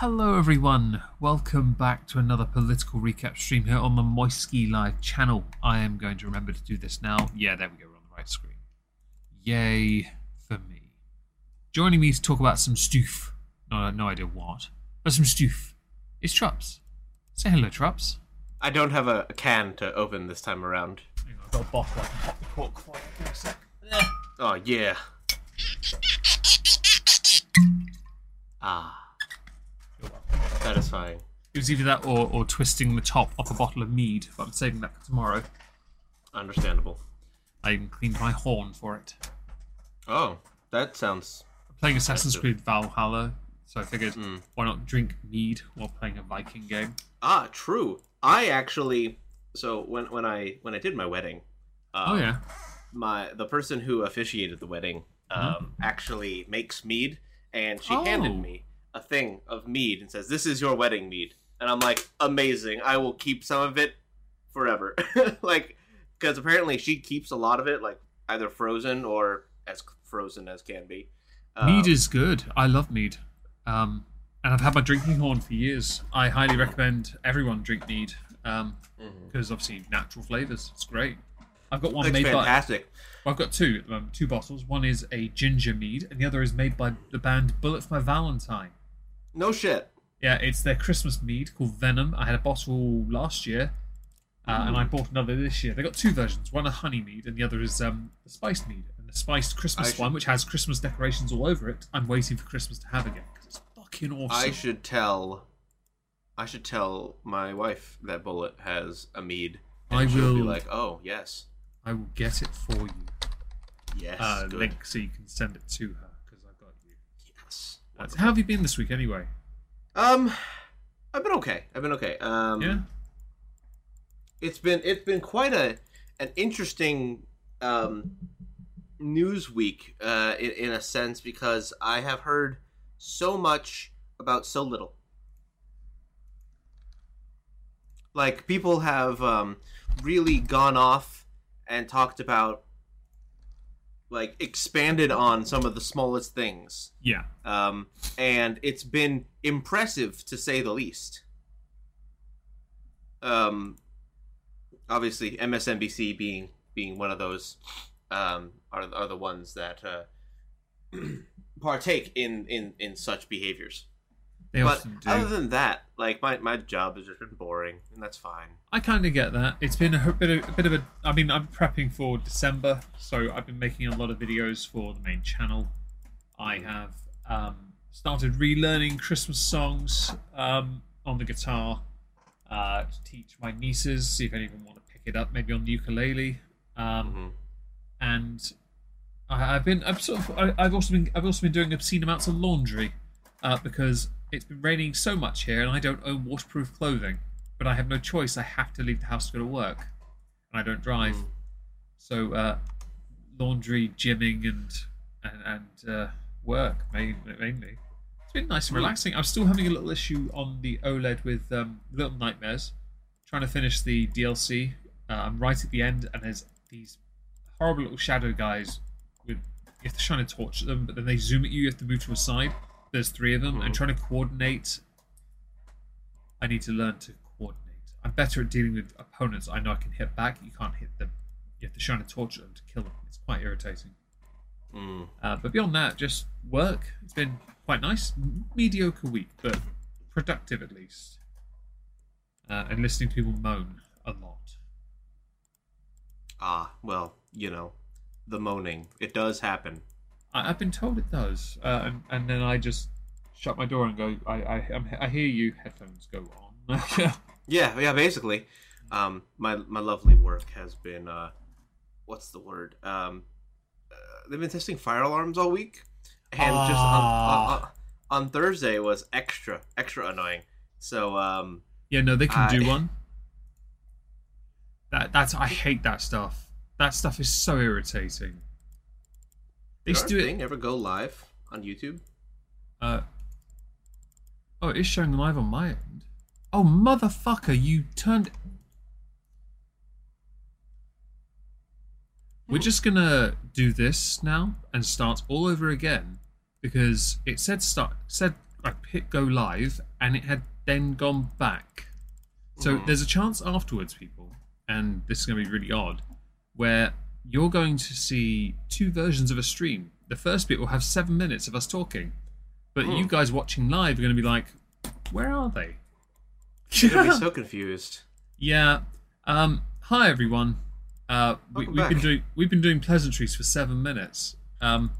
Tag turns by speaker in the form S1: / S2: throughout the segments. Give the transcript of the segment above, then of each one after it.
S1: Hello, everyone. Welcome back to another political recap stream here on the Moisky Live channel. I am going to remember to do this now. Yeah, there we go. We're on the right screen. Yay for me. Joining me to talk about some stoof. No, no idea what, but some stoof. It's Trups. Say hello, Trups.
S2: I don't have a, a can to open this time around.
S1: Hang on, I've got a bottle. I can pop the cork for you. A sec.
S2: Oh yeah. Ah. Satisfying.
S1: It was either that or, or twisting the top off a bottle of mead, but I'm saving that for tomorrow.
S2: Understandable.
S1: I even cleaned my horn for it.
S2: Oh, that sounds.
S1: I'm playing Assassin's Creed Valhalla, so I figured
S2: Hmm.
S1: why not drink mead while playing a Viking game?
S2: Ah, true. I actually. So when when I when I did my wedding, um,
S1: oh yeah,
S2: my the person who officiated the wedding um, actually makes mead, and she
S1: Oh.
S2: handed me a thing of mead and says, "This is your wedding mead," and I'm like, "Amazing! I will keep some of it forever." like, because apparently she keeps a lot of it, like either frozen or as frozen as can be.
S1: mead
S2: Um,
S1: is good. I love mead, um, and I've had my drinking horn for years. I highly recommend everyone drink mead because
S2: mhm.
S1: obviously natural flavors. It's great. I've got one made by.
S2: fantastic.
S1: Well, I've got two at the moment, two bottles. One is a ginger mead, and the other is made by the band Bullet for My Valentine.
S2: No shit.
S1: Yeah, it's their Christmas mead called Venom. I had a bottle last year, uh, and I bought another this year. They got two versions. One a honey mead, and the other is um, the spiced mead. And the spiced Christmas
S2: should-
S1: one, which has Christmas decorations all over it, I'm waiting for Christmas to have again because it's fucking awesome.
S2: I should tell. I should tell my wife that Bullet has a mead. And
S1: I
S2: she'll be like, "Oh yes,
S1: I will get it for you.
S2: yes,
S1: Uh, link so you can send it to her because I got you.
S2: yes."
S1: Uh, how have you been this week anyway?
S2: Um, I've been okay. I've been okay. Um,
S1: Yeah.
S2: it's been it's been quite a an interesting um news week uh in, in a sense because I have heard so much about so little. Like people have um really gone off and talked about like expanded on some of the smallest things
S1: Yeah.
S2: um, and it's been impressive to say the least. Um, obviously, MSNBC being being one of those um, are are the ones that uh, partake in, in in such behaviors.
S1: They
S2: but
S1: do.
S2: other than that, like my, my job has just been boring, and that's fine.
S1: I kind of get that. It's been a bit, of, a bit of a. I mean, I'm prepping for December, so I've been making a lot of videos for the main channel. I have um, started relearning Christmas songs um, on the guitar uh, to teach my nieces, see if any of them want to pick it up, maybe on the ukulele. Um,
S2: Mhm.
S1: and I, I've been, I've sort of, I, I've also been, I've also been doing obscene amounts of laundry uh, because it's been raining so much here, and I don't own waterproof clothing. But I have no choice. I have to leave the house to go to work, and I don't drive.
S2: Mm.
S1: So uh, laundry, gymming, and and, and uh, work main- mainly. It's been nice and
S2: Mm.
S1: relaxing. I'm still having a little issue on the OLED with um, Little Nightmares. Trying to finish the DLC. Uh, I'm right at the end, and there's these horrible little shadow guys with you have to shine a torch at them, but then they zoom at you. You have to move to a side. There's three of them, and
S2: Mhm.
S1: trying to coordinate. I need to learn to coordinate. I'm better at dealing with opponents. I know I can hit back. You can't hit them. You have to shine a torch at them to kill them. It's quite irritating.
S2: Mm.
S1: Uh, but beyond that, just work. It's been quite nice. Mediocre week, but productive at least. Uh, and listening to people moan a lot.
S2: Ah, well, you know, the moaning it does happen.
S1: I, I've been told it does, uh, and, and then I just shut my door and go. I I, I'm, I hear you. Headphones go on.
S2: Yeah, yeah. Basically, um, my my lovely work has been uh, what's the word? Um, uh, they've been testing fire alarms all week, and just on, on, on, on Thursday was extra extra annoying. So um,
S1: yeah, no, they can do one. That that's I hate that stuff. That stuff is so irritating. They
S2: did
S1: used
S2: our
S1: to do it.
S2: ever go live on YouTube?
S1: Uh, oh, it is showing live on my end. Oh, motherfucker, you turned. We're just gonna do this now and start all over again because it said start said I hit go live, and it had then gone back. So
S2: Mhm.
S1: there's a chance afterwards, people, and this is to be really odd, where you're going to see two versions of a stream. The first bit will have seven minutes of us talking, but
S2: Hmm.
S1: you guys watching live are going to be like, "Where are they?"
S2: You're gonna be so confused.
S1: Yeah. Um, hi everyone. Uh, we, we've been doing we've been doing pleasantries for seven minutes. Um,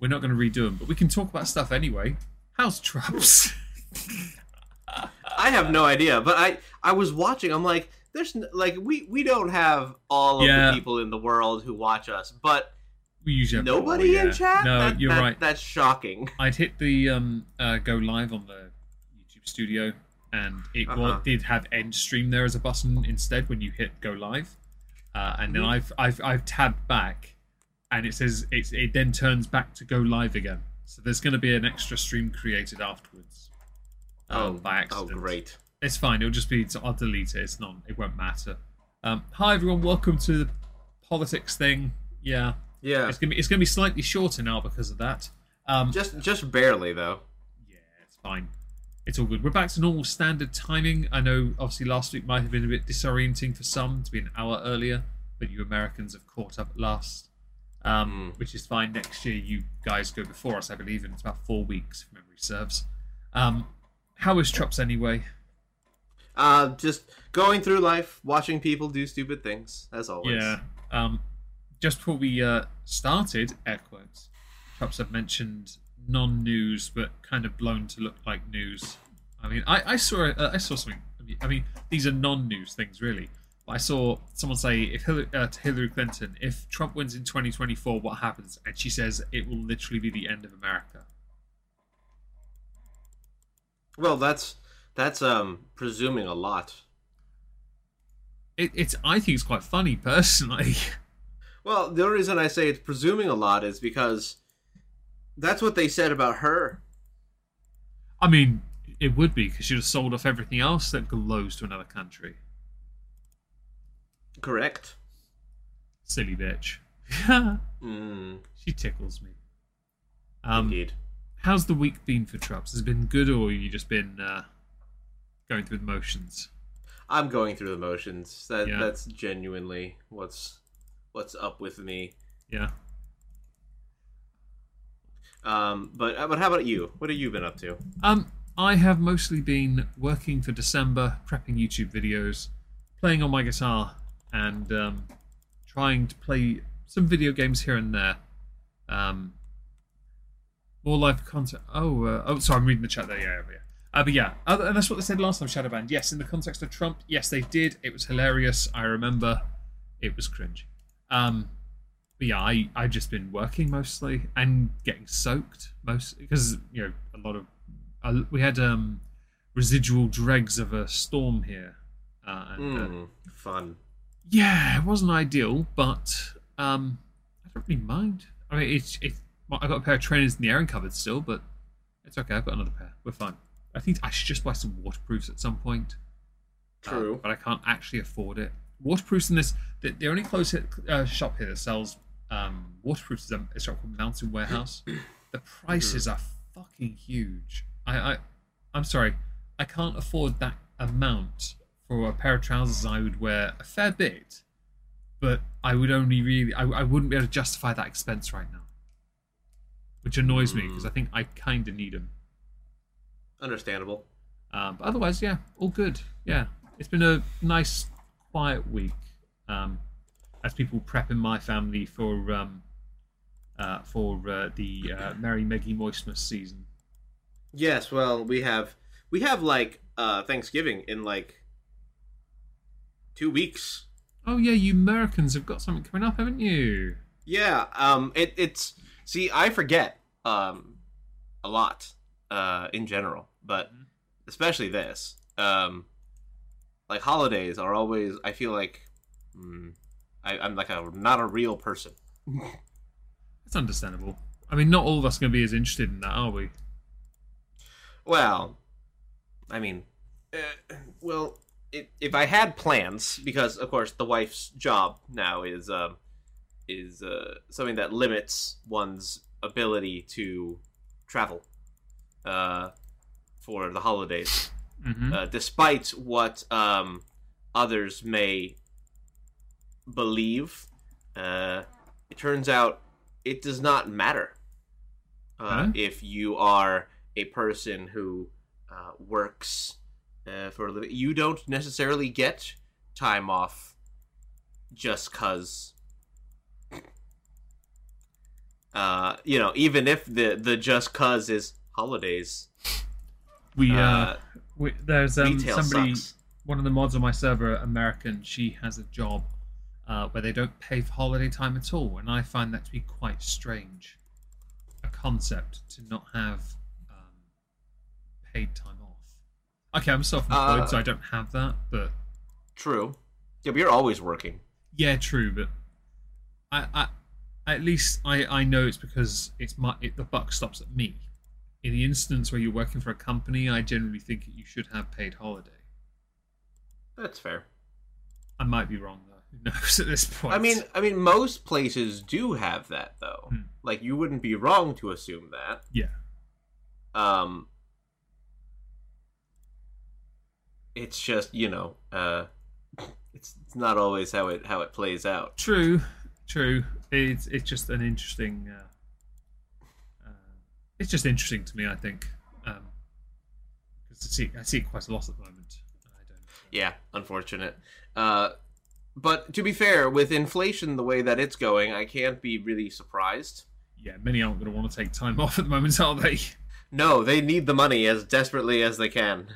S1: we're not going to redo them, but we can talk about stuff anyway. How's Traps?
S2: I have no idea, but I I was watching. I'm like, there's like we we don't have all of
S1: Yeah.
S2: the people in the world who watch us, but
S1: we usually
S2: nobody
S1: more,
S2: in chat.
S1: No,
S2: That-
S1: you're
S2: that-
S1: right.
S2: That's shocking.
S1: I'd hit the um, uh, go live on the YouTube studio, and it
S2: Uh-huh.
S1: did have end stream there as a button instead when you hit go live. Uh, and then
S2: Mhm.
S1: I've I've I've tabbed back, and it says it's, it then turns back to go live again. So there's going to be an extra stream created afterwards.
S2: Oh,
S1: um, by
S2: oh, great.
S1: It's fine. It'll just be. I'll delete it. It's not. It won't matter. Um, hi everyone. Welcome to the politics thing. Yeah,
S2: Yeah,
S1: it's gonna be. It's gonna be slightly shorter now because of that. Um,
S2: just just barely though.
S1: yeah, it's fine. It's all good. We're back to normal standard timing. I know, obviously, last week might have been a bit disorienting for some to be an hour earlier, but you Americans have caught up at last, um,
S2: Mm.
S1: which is fine. Next year, you guys go before us, I believe, and it's about four weeks, if memory serves. Um, how is Trups anyway?
S2: Uh, just going through life, watching people do stupid things, as always.
S1: Yeah. Um, just before we uh, started, air quotes, perhaps I've mentioned non-news, but kind of blown to look like news. I mean, I, I saw uh, I saw something. I mean, these are non-news things, really. I saw someone say if Hillary, uh, to Hillary Clinton, if Trump wins in 2024, what happens? And she says it will literally be the end of America.
S2: Well, that's that's um presuming a lot.
S1: It, it's I think it's quite funny personally.
S2: Well, the only reason I say it's presuming a lot is because that's what they said about her.
S1: I mean, it would be because she'd have sold off everything else that glows to another country.
S2: Correct.
S1: Silly bitch.
S2: Mm,
S1: she tickles me. Um,
S2: indeed.
S1: how's the week been for Trups? Has it been good, or you just been uh, going through the motions?
S2: I'm going through the motions. That
S1: Yeah.
S2: that's genuinely what's what's up with me.
S1: Yeah.
S2: Um, but but how about you? What have you been up to?
S1: Um, I have mostly been working for December, prepping YouTube videos, playing on my guitar, and um, trying to play some video games here and there. Um, more live content. Oh, uh, oh, sorry, I'm reading the chat there. Yeah, yeah. Uh, but yeah, and that's what they said last time. Shadowband. Yes, in the context of Trump, yes, they did. It was hilarious. I remember. It was cringe. Um, but yeah, I I've just been working mostly and getting soaked most because you know a lot of uh, we had um residual dregs of a storm here, uh, and uh,
S2: Mm, fun.
S1: yeah, it wasn't ideal, but um, I don't really mind. I mean, it's it. Well, I got a pair of trainers in the airing cupboard still, but it's okay. I've got another pair. We're fine. I think I should just buy some waterproofs at some point. Uh,
S2: True.
S1: but I can't actually afford it. Waterproofs in this, the, the only close hit, uh, shop here that sells um, waterproofs is a, a shop called Mountain Warehouse. the prices are fucking huge. I, I, I'm sorry, I can't afford that amount for a pair of trousers. I would wear a fair bit, but I would only really, I, I wouldn't be able to justify that expense right now, which annoys me because I think I kind of need them.
S2: Understandable.
S1: Um, but otherwise, yeah, all good. Yeah, it's been a nice, quiet week. Um, as people prep in my family for um, uh, for uh, the uh, Merry Meggy Moistmas season.
S2: Yes. Well, we have we have like uh Thanksgiving in like two weeks.
S1: Oh yeah, you Americans have got something coming up, haven't you?
S2: Yeah. Um. It, it's see, I forget um a lot uh in general, but
S1: Mhm.
S2: especially this um like holidays are always. I feel like mm, I, I'm like a not a real person.
S1: It's understandable. I mean, not all of us are going to be as interested in that, are we?
S2: Well, I mean, uh, well, if, if I had plans, because of course the wife's job now is um, is uh, something that limits one's ability to travel. For the holidays,
S1: Mhm.
S2: uh, despite what um, others may believe. Uh, it turns out it does not matter uh,
S1: Huh?
S2: if you are a person who uh, works uh, for a living. You don't necessarily get time off just cause. Uh, you know, even if the the just cause is holidays,
S1: we uh,
S2: uh,
S1: we, there's um, somebody
S2: sucks.
S1: one of the mods on my server American she has a job uh, where they don't pay for holiday time at all and I find that to be quite strange a concept to not have um, paid time off okay I'm self-employed
S2: Uh,
S1: so I don't have that but
S2: True. Yeah, but you're always working.
S1: yeah true but I, I at least I, I know it's because it's my it, the buck stops at me in the instance where you're working for a company I generally think you should have paid holiday
S2: That's fair.
S1: I might be wrong though. Who knows at this point?
S2: I mean, I mean, most places do have that though.
S1: Hmm.
S2: Like, you wouldn't be wrong to assume that.
S1: yeah,
S2: Um, it's just you know, uh, it's, it's not always how it how it plays out.
S1: true, true. It's it's just an interesting. Uh, uh, it's just interesting to me. I think because I see I see it quite a lot at the moment. I don't.
S2: Yeah, unfortunate. Uh, but to be fair, with inflation the way that it's going, I can't be really surprised.
S1: Yeah, many aren't going to want to take time off at the moment, are they?
S2: No, they need the money as desperately as they can.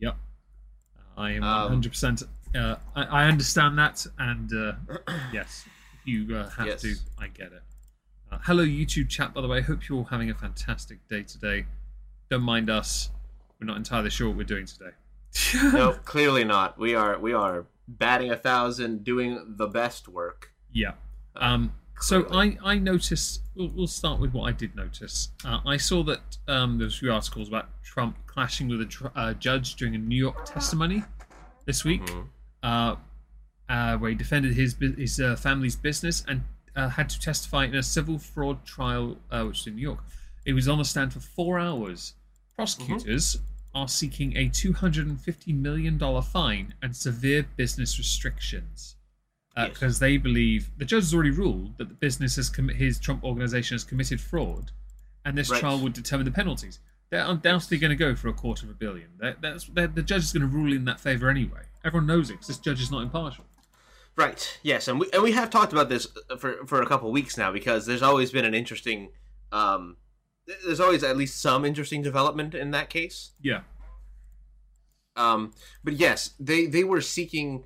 S1: Yep. I am
S2: Um,
S1: 100. percent uh, I, I understand that, and uh, yes, you uh, have
S2: Yes.
S1: to. I get it. Uh, hello, YouTube chat. By the way, hope you're all having a fantastic day today. Don't mind us. We're not entirely sure what we're doing today.
S2: no, clearly not. We are we are batting a thousand, doing the best work.
S1: Yeah.
S2: Uh,
S1: Um, so. I, I noticed. We'll, we'll start with what I did notice. Uh, I saw that um, there was a few articles about Trump clashing with a tr- uh, judge during a New York testimony this week,
S2: Mhm.
S1: uh, uh, where he defended his his uh, family's business and uh, had to testify in a civil fraud trial, uh, which is in New York. He was on the stand for four hours. Prosecutors are seeking a two hundred and fifty million dollar fine and severe business restrictions
S2: Yes.
S1: because they believe the judge has already ruled that the business has commi- his Trump organization has committed fraud, and this
S2: Right.
S1: trial would determine the penalties. They're undoubtedly going to go for a quarter of a billion. That that's they're- the judge is going to rule in that favor anyway. Everyone knows it 'cause this judge is not impartial.
S2: Right. Yes, and we and we have talked about this for for a couple weeks now because there's always been an interesting, um, there's always at least some interesting development in that case.
S1: Yeah,
S2: Um, but yes, they they were seeking,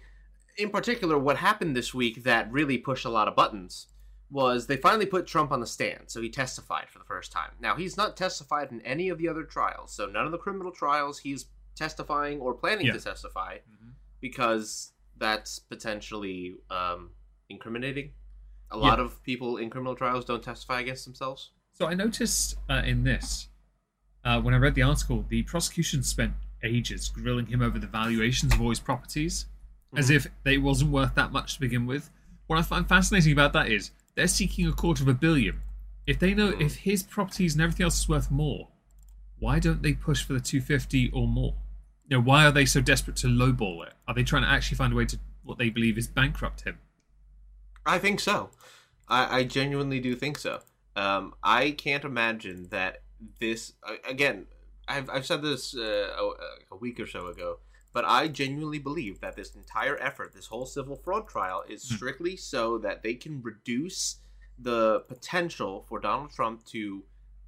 S2: in particular, what happened this week that really pushed a lot of buttons was they finally put Trump on the stand, so he testified for the first time. Now he's not testified in any of the other trials, so none of the criminal trials he's testifying or planning
S1: Yeah.
S2: to testify
S1: Mhm.
S2: because that's potentially um, incriminating. A
S1: Yeah.
S2: lot of people in criminal trials don't testify against themselves.
S1: So I noticed uh, in this, uh, when I read the article, the prosecution spent ages grilling him over the valuations of all his properties, as
S2: Mhm.
S1: if they wasn't worth that much to begin with. What I find fascinating about that is they're seeking a quarter of a billion. If they know
S2: Mhm.
S1: if his properties and everything else is worth more, why don't they push for the 250 or more? You know, why are they so desperate to lowball it? Are they trying to actually find a way to what they believe is bankrupt him?
S2: I think so. I, I genuinely do think so. Um, I can't imagine that this again. I've, I've said this uh, a, a week or so ago, but I genuinely believe that this entire effort, this whole civil fraud trial, is
S1: Hmm.
S2: strictly so that they can reduce the potential for Donald Trump to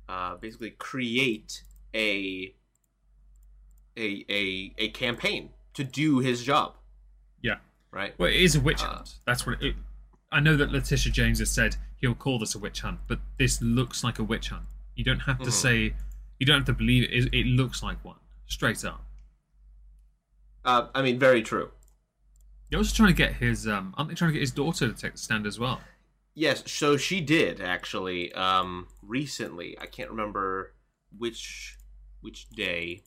S2: uh, basically create a a a a campaign to do his job.
S1: Yeah.
S2: Right.
S1: Well, it is a witch
S2: Uh,
S1: hunt. That's what it. I know that Letitia James has said he'll call this a witch hunt, but this looks like a witch hunt. You don't have to
S2: Mhm.
S1: say, you don't have to believe it. It, it looks like one, straight up.
S2: Uh, I mean, very true.
S1: They're also trying to get his. Um, aren't they trying to get his daughter to take the stand as well?
S2: Yes, so she did actually. Um, recently, I can't remember which which day.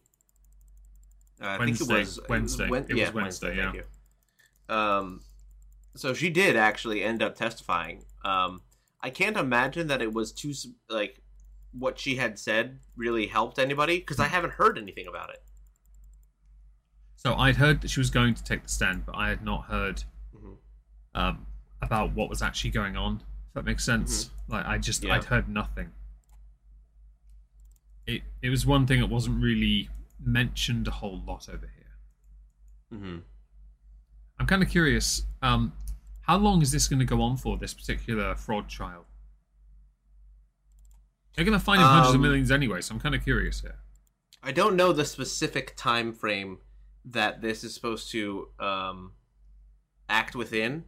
S2: Uh, I think it was
S1: Wednesday.
S2: Wen-
S1: It was
S2: yeah,
S1: Wednesday,
S2: thank you. Um, so she did actually end up testifying. Um, I can't imagine that it was too like what she had said really helped anybody because I haven't heard anything about it.
S1: So I'd heard that she was going to take the stand, but I had not heard
S2: Mhm.
S1: um, about what was actually going on. If that makes sense. Like I just
S2: Yeah.
S1: I'd heard nothing. It it was one thing that wasn't really mentioned a whole lot over here.
S2: hmm
S1: I'm kind of curious. Um, how long is this going to go on for? This particular fraud trial? They're going to find him hundreds of
S2: Um,
S1: millions anyway, so I'm kind of curious here.
S2: I don't know the specific time frame that this is supposed to um, act within.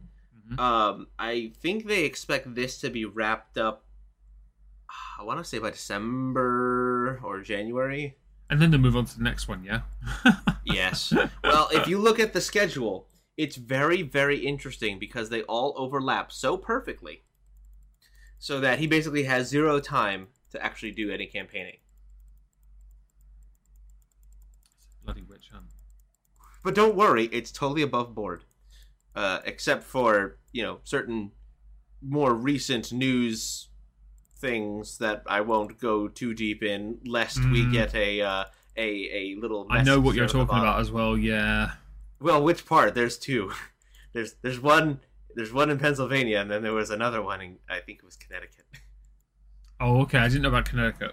S1: Mhm.
S2: Um, I think they expect this to be wrapped up. I want to say by December or January.
S1: And then they move on to the next one, yeah.
S2: Yes. well, if you look at the schedule, it's very, very interesting because they all overlap so perfectly. So that he basically has zero time to actually do any campaigning.
S1: bloody witch hunt.
S2: But don't worry, it's totally above board. Uh, except for, you know, certain more recent news things that I won't go too deep in, lest we
S1: Mm.
S2: get a uh, a a little.
S1: I know what you're talking about as well. Yeah.
S2: Well, which part? There's two. There's there's one there's one in Pennsylvania, and then there was another one in I think it was Connecticut.
S1: Oh, okay. I didn't know about Connecticut.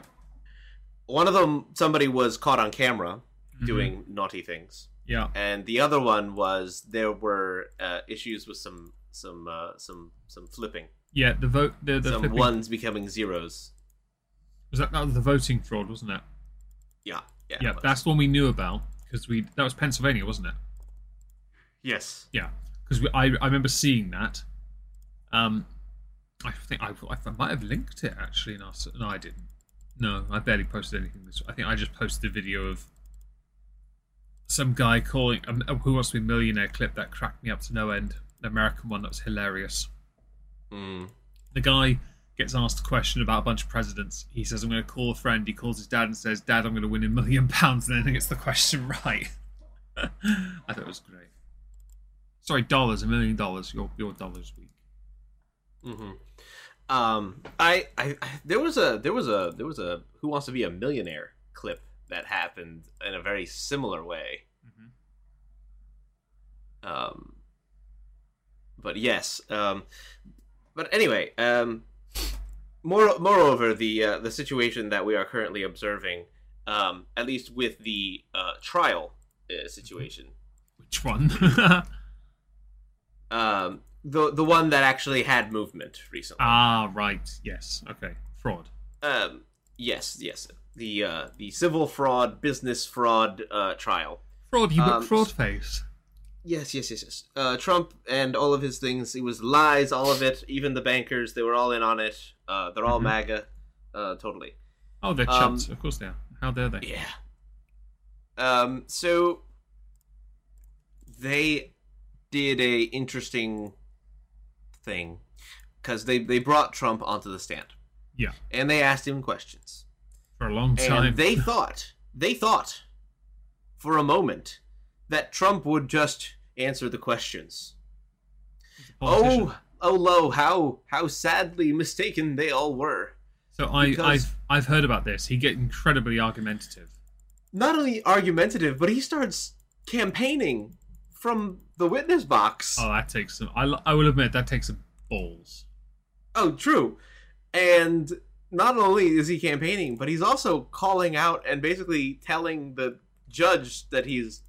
S2: One of them, somebody was caught on camera
S1: Mhm.
S2: doing naughty things,
S1: Yeah.
S2: and the other one was there were uh, issues with some some uh, some some flipping,
S1: Yeah. The vote. The, the
S2: some
S1: flipping-
S2: ones becoming zeros.
S1: was that, that was the voting fraud, wasn't it?
S2: Yeah, yeah,
S1: Yeah. That's the one we knew about because we that was Pennsylvania, wasn't it?
S2: yes.
S1: Yeah. Because I I remember seeing that. Um, I think I, I might have linked it actually in our. No, I didn't. No, I barely posted anything. This I think I just posted a video of some guy calling um, "Who Wants to Be a Millionaire" clip that cracked me up to no end. An American one that was hilarious.
S2: Mm.
S1: The guy gets asked a question about a bunch of presidents. He says, "I'm going to call a friend." He calls his dad and says, "Dad, I'm going to win a million pounds," and then he gets the question right. I thought it was great. Sorry, dollars, a million dollars. Your your dollars week.
S2: hmm Um, I, I, I, there was a, there was a, there was a Who Wants to Be a Millionaire clip that happened in a very similar way. Um, but yes, um, but anyway, um, more, moreover, the uh, the situation that we are currently observing, um, at least with the uh, trial uh, situation,
S1: Which one?
S2: um, the the one that actually had movement recently.
S1: ah, right. Yes. Okay. Fraud.
S2: Um, yes, yes. The uh, the civil fraud, business fraud uh, trial.
S1: Fraud. You got
S2: Um,
S1: fraud face.
S2: Yes, yes, yes, yes. Uh, Trump and all of his things, it was lies, all of it. Even the bankers, they were all in on it. Uh, they're all
S1: Mhm.
S2: MAGA, uh, totally.
S1: Oh, they're
S2: um,
S1: chumps. Of course they are. How dare they?
S2: Yeah. Um, so they did a interesting thing because they they brought Trump onto the stand.
S1: Yeah.
S2: And they asked him questions.
S1: For a long time.
S2: And they thought, they thought for a moment that Trump would just answer the questions. Oh, oh, lo, how how sadly mistaken they all were.
S1: So I,
S2: because-
S1: I've I've heard about this. He get incredibly argumentative.
S2: Not only argumentative, but he starts campaigning from the witness box.
S1: Oh, that takes some. I, I will admit that takes some balls.
S2: Oh, true. And not only is he campaigning, but he's also calling out and basically telling the judge that he's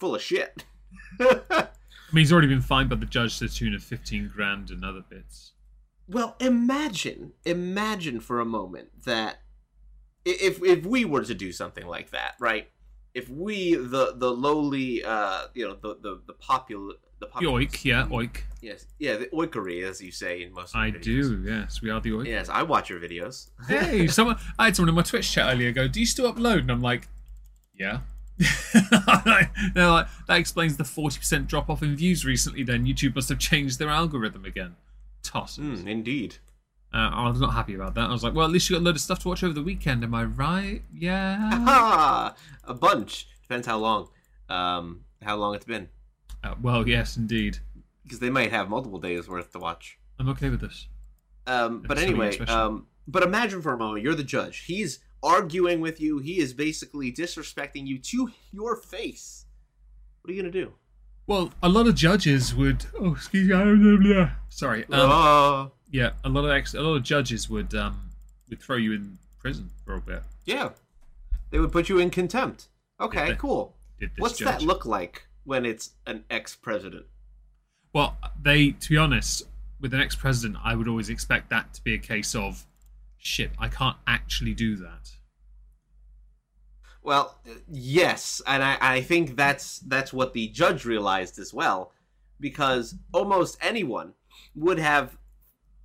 S2: full of shit.
S1: I mean, he's already been fined by the judge to the tune of fifteen grand and other bits.
S2: Well, imagine, imagine for a moment that if if we were to do something like that, right? If we the the lowly, uh, you know, the the the popul the
S1: The oik, yeah, oik.
S2: yes, yeah, the oikery, as you say in most. Of
S1: I
S2: videos.
S1: do. Yes, we are the oik.
S2: Yes, I watch your videos.
S1: Hey, someone. I had someone in my Twitch chat earlier go, "Do you still upload?" And I'm like, "Yeah." Like, "That explains the forty percent drop off in views recently." Then YouTube must have changed their algorithm again. Tosses.
S2: Hmm, indeed.
S1: Uh, I was not happy about that. I was like, "Well, at least you got a load of stuff to watch over the weekend." Am I right? Yeah.
S2: Ah, a bunch. Depends how long. Um, how long it's been.
S1: Uh, well, yes, indeed.
S2: Because they might have multiple days worth to watch.
S1: I'm okay with this.
S2: Um, but anyway, um, but imagine for a moment you're the judge. He's arguing with you. He is basically disrespecting you to your face. What are you gonna do?
S1: Well, a lot of judges would. Oh, excuse me. Sorry. Um,
S2: Uh,
S1: yeah, a lot of ex, a lot of judges would um would throw you in prison for a bit.
S2: yeah, they would put you in contempt. Okay,
S1: Did they?
S2: cool.
S1: Did this
S2: What's
S1: judge.
S2: that look like when it's an ex-president?
S1: Well, they, to be honest, with an ex-president, I would always expect that to be a case of, shit, I can't actually do that.
S2: Well, yes, and I, I think that's that's what the judge realized as well, because almost anyone would have,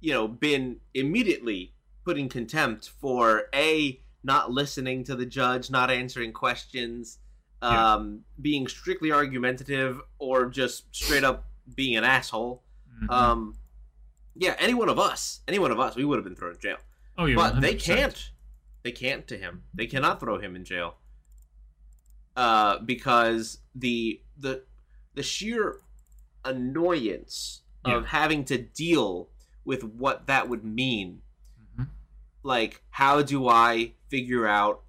S2: you know, been immediately put in contempt for a not listening to the judge, not answering questions,
S1: Yeah.
S2: um, being strictly argumentative, or just straight up being an asshole.
S1: Mhm.
S2: Um, yeah, any one of us, any one of us, we would have been thrown in jail
S1: oh, yeah,
S2: but they
S1: 100%.
S2: can't. They can't to him. They cannot throw him in jail. Uh, because the the the sheer annoyance of having to deal with what that would mean.
S1: Mhm.
S2: Like, how do I figure out,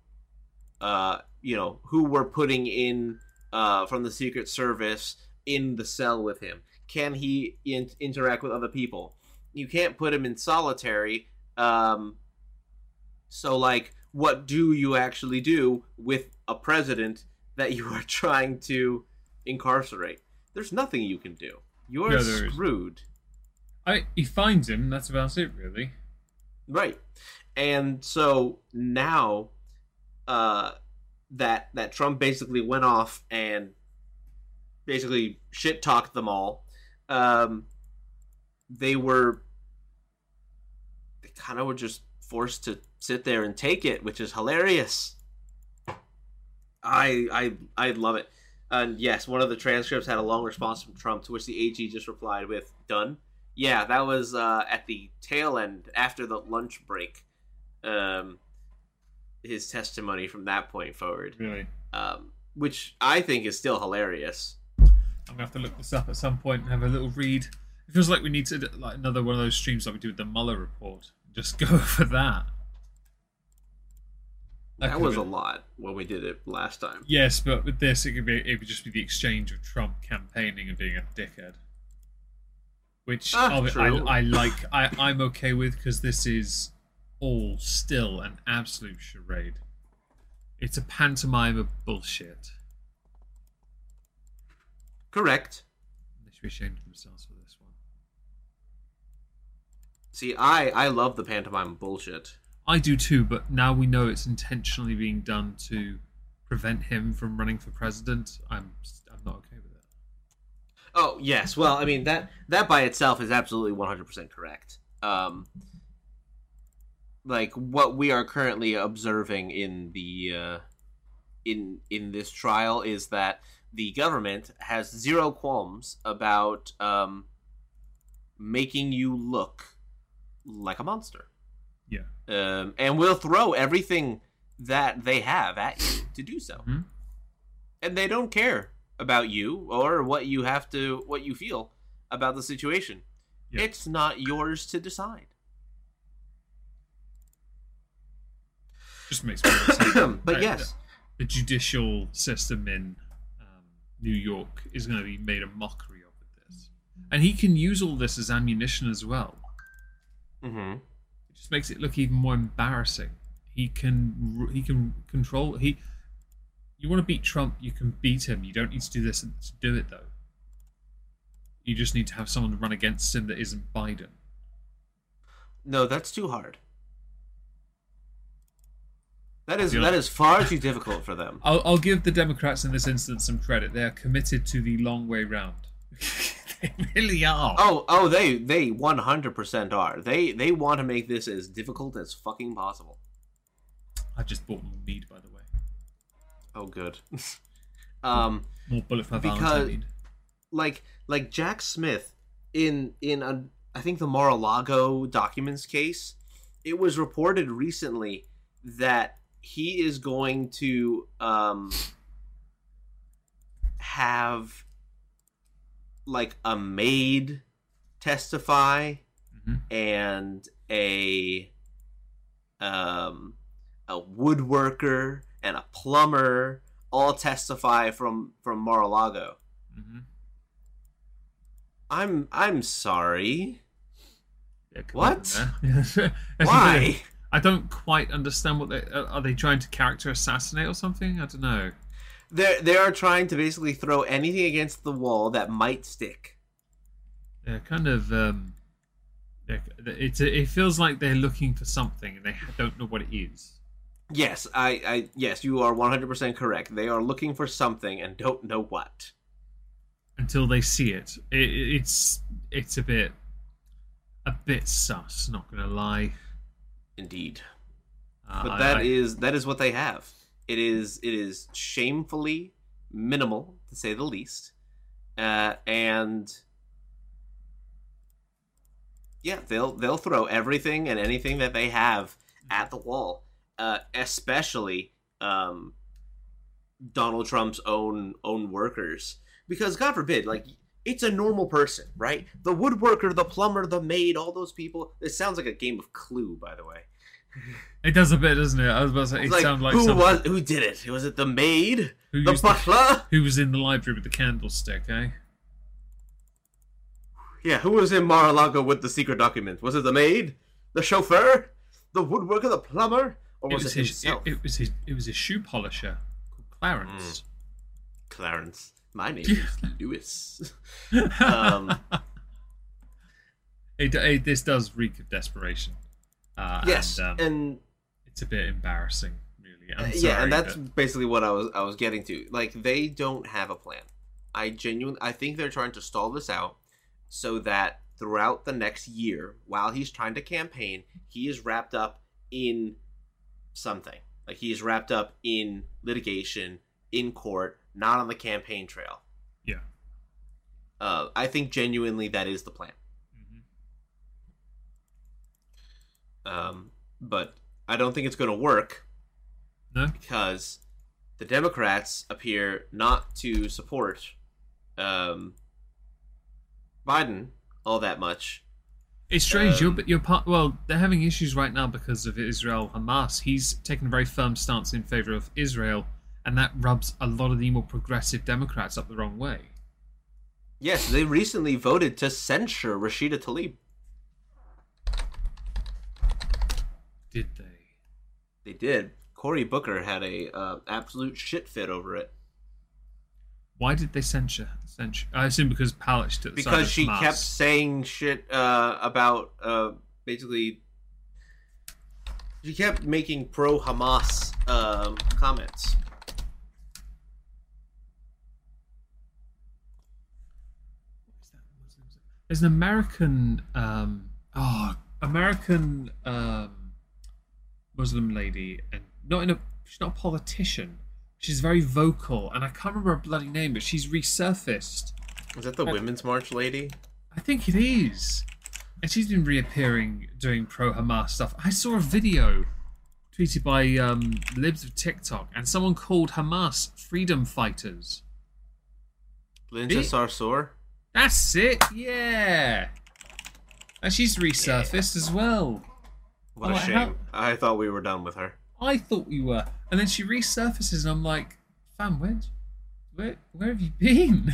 S2: uh, you know, who we're putting in uh, from the Secret Service in the cell with him? Can he in- interact with other people? You can't put him in solitary. Um, so, like, what do you actually do with a president that you are trying to incarcerate? There's nothing you can do. You're
S1: is.
S2: screwed.
S1: I, he finds him. That's about it, really.
S2: Right. And so now uh that that Trump basically went off and basically shit talked them all. Um they were kind of were just forced to sit there and take it, which is hilarious. I I I love it. And yes, one of the transcripts had a long response from Trump, to which the AG just replied with "done." Yeah, that was uh, at the tail end after the lunch break. Um, his testimony from that point forward,
S1: Really.
S2: um, which I think is still hilarious.
S1: I'm gonna have to look this up at some point and have a little read. It feels like we need to like another one of those streams like we do with the Mueller report. Just go for that.
S2: That,
S1: could've
S2: was a lot when we did it last time.
S1: Yes, but with this, it could be it would just be the exchange of Trump campaigning and being a dickhead, which
S2: Ah,
S1: it. I, I like. I I'm okay with because this is all still an absolute charade. It's a pantomime of bullshit.
S2: Correct.
S1: They should be ashamed of themselves for.
S2: See, I I love the pantomime bullshit.
S1: I do too, but now we know it's intentionally being done to prevent him from running for president. I'm I'm not okay with that.
S2: Oh yes, well, I mean that that by itself is absolutely one hundred percent correct. Um, like what we are currently observing in the uh, in in this trial is that the government has zero qualms about um, making you look like a monster,
S1: Yeah.
S2: um, and will throw everything that they have at you to do so
S1: Mhm.
S2: and they don't care about you or what you have to what you feel about the situation
S1: Yeah.
S2: it's not yours to decide
S1: Just makes me say
S2: but yes
S1: the judicial system in um, New York is going to be made a mockery of with this, and he can use all this as ammunition as well.
S2: Hmm
S1: It just makes it look even more embarrassing. He can he can control he. You want to beat Trump, you can beat him. You don't need to do this to do it though. You just need to have someone run against him that isn't Biden.
S2: no that's too hard That is that is far too difficult for them
S1: I'll, I'll give the Democrats in this instance some credit. They are committed to the long way round. they really are.
S2: oh oh they they 100% are they they want to make this as difficult as fucking possible
S1: I just bought more mead, by the way.
S2: oh good um
S1: More bullet for
S2: Because-
S1: Valentine
S2: like like Jack Smith in in a, I think the Mar-a-Lago documents case, it was reported recently that he is going to um have like a maid testify
S1: Mhm.
S2: and a um, a woodworker, and a plumber all testify from from Mar-a-Lago.
S1: hmm
S2: I'm I'm sorry.
S1: Yeah,
S2: What?
S1: on
S2: Why?
S1: I don't quite understand what they. Are they trying to character assassinate or something? I don't know.
S2: They they are trying to basically throw anything against the wall that might stick.
S1: They're kind of. Um, they're- it's it feels like they're looking for something and they don't know what it is.
S2: Yes, I, I yes, you are 100% correct. They are looking for something and don't know what.
S1: until they see it. it it's it's a bit a bit sus. Not gonna lie.
S2: Indeed.
S1: Uh,
S2: But that
S1: I-
S2: is that is what they have. It is it is shamefully minimal to say the least. Uh, and yeah, they'll they'll throw everything and anything that they have at the wall. Uh, especially um, Donald Trump's own own workers, because God forbid, like it's a normal person, right? The woodworker, the plumber, the maid, all those people. It sounds like a game of Clue, by the way.
S1: It does a bit, doesn't it? I was about to say it
S2: like,
S1: sounds like
S2: who
S1: something-
S2: was who did it? Was it the maid,
S1: who
S2: the butler?
S1: who was in the library with the candlestick, eh?
S2: Yeah, who was in Mar-a-Lago with the secret document? Was it the maid, the chauffeur, the woodworker, the plumber, or
S1: It
S2: was,
S1: was
S2: it,
S1: his.
S2: Himself?
S1: it was his. It was his shoe polisher called Clarence.
S2: Clarence. My name is Lewis. Um,
S1: it, it- this does reek of desperation. Uh,
S2: yes,
S1: and, um,
S2: and
S1: it's a bit embarrassing, really. I'm
S2: Uh, yeah, and that's
S1: but-
S2: basically what I was I was getting to. Like they don't have a plan. I genuinely I think they're trying to stall this out so that throughout the next year, while he's trying to campaign, he is wrapped up in something. Like he is wrapped up in litigation, in court, not on the campaign trail.
S1: yeah.
S2: Uh, I think genuinely that is the plan. Um, but I don't think it's going to work
S1: No.
S2: because the Democrats appear not to support um, Biden all that much.
S1: It's strange.
S2: Um,
S1: you're, you're part. Well, they're having issues right now because of Israel Hamas. He's taken a very firm stance in favor of Israel, and that rubs a lot of the more progressive Democrats up the wrong way.
S2: Yes, they recently voted to censure Rashida Tlaib.
S1: Did they?
S2: They did. Cory Booker had a uh, absolute shit fit over it
S1: Why did they censure? Censure? I assume because Palach took the side
S2: because she
S1: Hamas.
S2: kept saying shit uh, about uh, basically. She kept making pro Hamas um, comments.
S1: There's an American, um, oh, American um, Muslim lady, and not in a. She's not a politician. She's very vocal, and I can't remember her bloody name, but she's resurfaced.
S2: Is that the Women's March lady?
S1: I think it is. And she's been reappearing doing pro Hamas stuff. I saw a video tweeted by um, libs of TikTok, and someone called Hamas freedom fighters.
S2: Linda? Sarsour?
S1: That's it, yeah. And she's resurfaced as well.
S2: What
S1: Oh,
S2: a
S1: how-
S2: shame. I thought we were done with her.
S1: I thought we were, and then she resurfaces, and I'm like, fam, where, where, where have you been?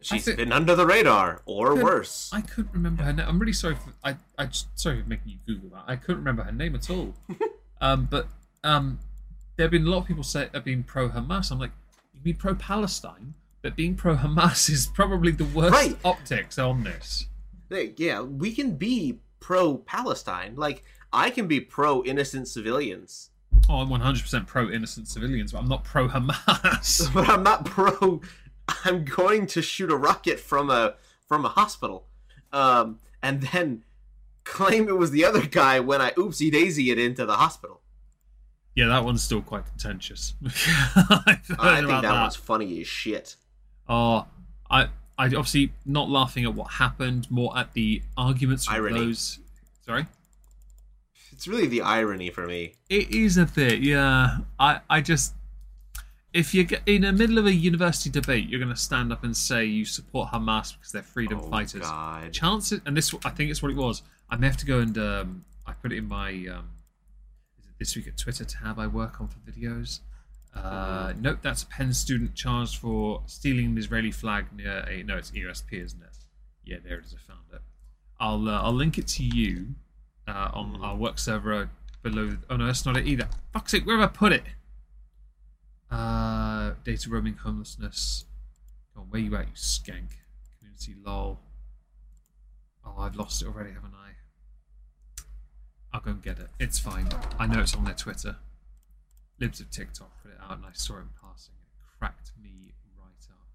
S2: She's been under the radar, or
S1: Couldn't-
S2: worse.
S1: I couldn't remember her name. I'm really sorry for I. I just- sorry for making you Google that. I couldn't remember her name at all. um, but um, there have been a lot of people say have been pro Hamas. I'm like, you mean pro Palestine? But being pro Hamas is probably the worst
S2: Right.
S1: optics on this.
S2: Yeah, we can be pro Palestine. Like, I can be pro innocent civilians,
S1: Oh, I'm 100% pro innocent civilians, but I'm not pro Hamas.
S2: but I'm not pro. I'm going to shoot a rocket from a from a hospital, um, and then claim it was the other guy when I oopsie daisy it into the hospital.
S1: yeah, that one's still quite contentious. Heard
S2: think that,
S1: that.
S2: one's funny as shit.
S1: Oh, I, I obviously not laughing at what happened, more at the arguments from
S2: Irony.
S1: those. Sorry.
S2: It's really the irony for me.
S1: It is a bit, yeah. I, I just, if you're in the middle of a university debate, you're going to stand up and say you support Hamas because they're freedom
S2: oh
S1: fighters.
S2: God.
S1: Chances, and this, I think it's what it was. I may have to go and um, I put it in my um, Is it this week at Twitter tab I work on for videos. Uh, nope, that's a Penn student charged for stealing an Israeli flag near a. No, it's ESP, isn't it? Yeah, there it is. I found it. I'll uh, I'll link it to you uh, on our work server below. Oh no, that's not it either. Fuck's sake, where have I put it? Uh, data roaming homelessness. Go on, where you at, you skank? Community lol. Oh, I've lost it already, haven't I? I'll go and get it. It's fine. I know it's on their Twitter. Libs of TikTok put it out, and I saw it in passing. It cracked me right up.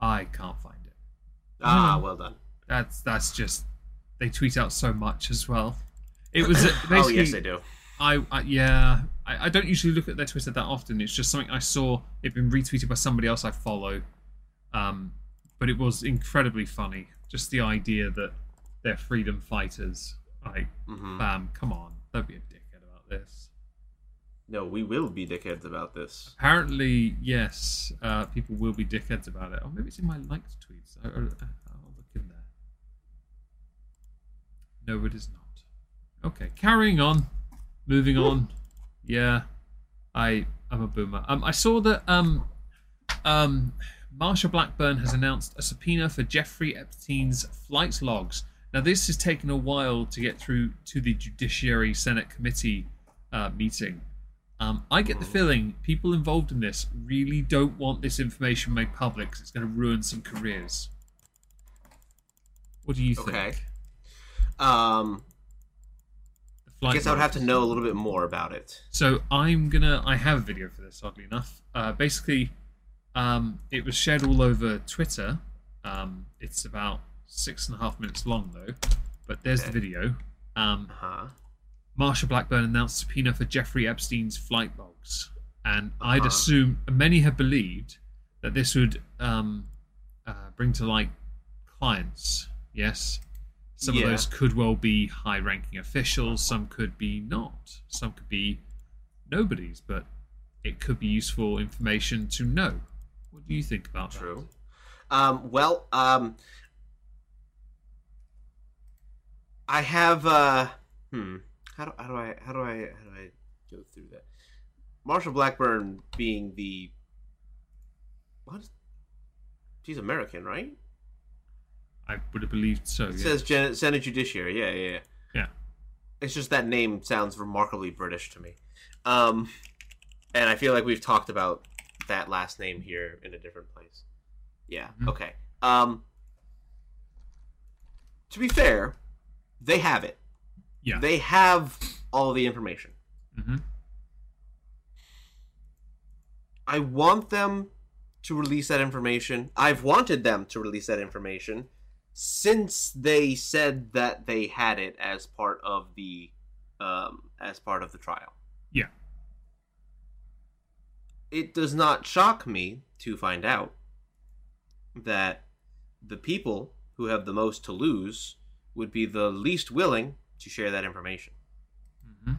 S1: I can't find it.
S2: Ah, well done.
S1: That's that's just they tweet out so much as well. It was uh, basically.
S2: oh yes, they do.
S1: I, I yeah, I, I don't usually look at their Twitter that often. It's just something I saw. It been retweeted by somebody else I follow, um, but it was incredibly funny. Just the idea that they're freedom fighters. Like,
S2: Mhm.
S1: bam, come on, don't be a dickhead about this.
S2: No, we will be dickheads about this.
S1: Apparently, yes, uh, people will be dickheads about it. Or maybe it's in my liked tweets. I, I, I'll look in there. No, it is not. Okay, carrying on, moving on. Yeah, I I'm a boomer. Um, I saw that um, um, Marsha Blackburn has announced a subpoena for Jeffrey Epstein's flight logs. Now, this has taken a while to get through to the Judiciary Senate Committee uh, meeting. Um, I get the feeling people involved in this really don't want this information made public because it's going to ruin some careers. What do you think?
S2: Okay. Um, I guess I would have to know a little bit more about it.
S1: So I'm gonna. I have a video for this. Oddly enough, uh, basically, um, it was shared all over Twitter. Um, it's about six and a half minutes long though, but there's the video. Um,
S2: Huh?
S1: Marsha Blackburn announced subpoena for Jeffrey Epstein's flight logs, and I'd
S2: Uh-huh.
S1: assume many have believed that this would um, uh, bring to light clients. Yes, some
S2: Yeah.
S1: of those could well be high-ranking officials. Some could be not. Some could be nobodies, but it could be useful information to know. What do you think about that?
S2: True. Um, well, um, I have. Uh, hmm. How do, how do I how do I how do I go through that? Marsha Blackburn being the what? She's American, right?
S1: I would have believed so.
S2: It
S1: Yeah.
S2: says Gen- Senate Judiciary. Yeah, yeah, yeah.
S1: Yeah.
S2: It's just that name sounds remarkably British to me. Um, and I feel like we've talked about that last name here in a different place. Yeah.
S1: Mhm.
S2: Okay. Um, to be fair, they have it.
S1: Yeah.
S2: They have all the information.
S1: hmm
S2: I want them to release that information. I've wanted them to release that information since they said that they had it as part of the um, as part of the trial.
S1: Yeah.
S2: It does not shock me to find out that the people who have the most to lose would be the least willing to share that information.
S1: hmm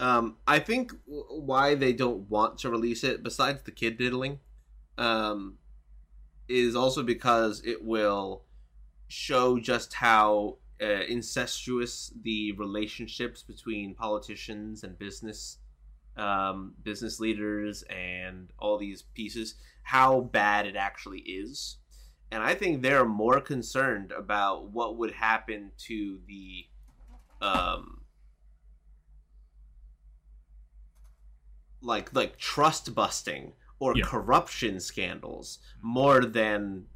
S2: Um, I think w- why they don't want to release it, besides the kid diddling, um, is also because it will show just how uh, incestuous the relationships between politicians and business um, business leaders and all these pieces, how bad it actually is. And I think they're more concerned about what would happen to the um, like like trust busting or
S1: Yeah.
S2: corruption scandals more than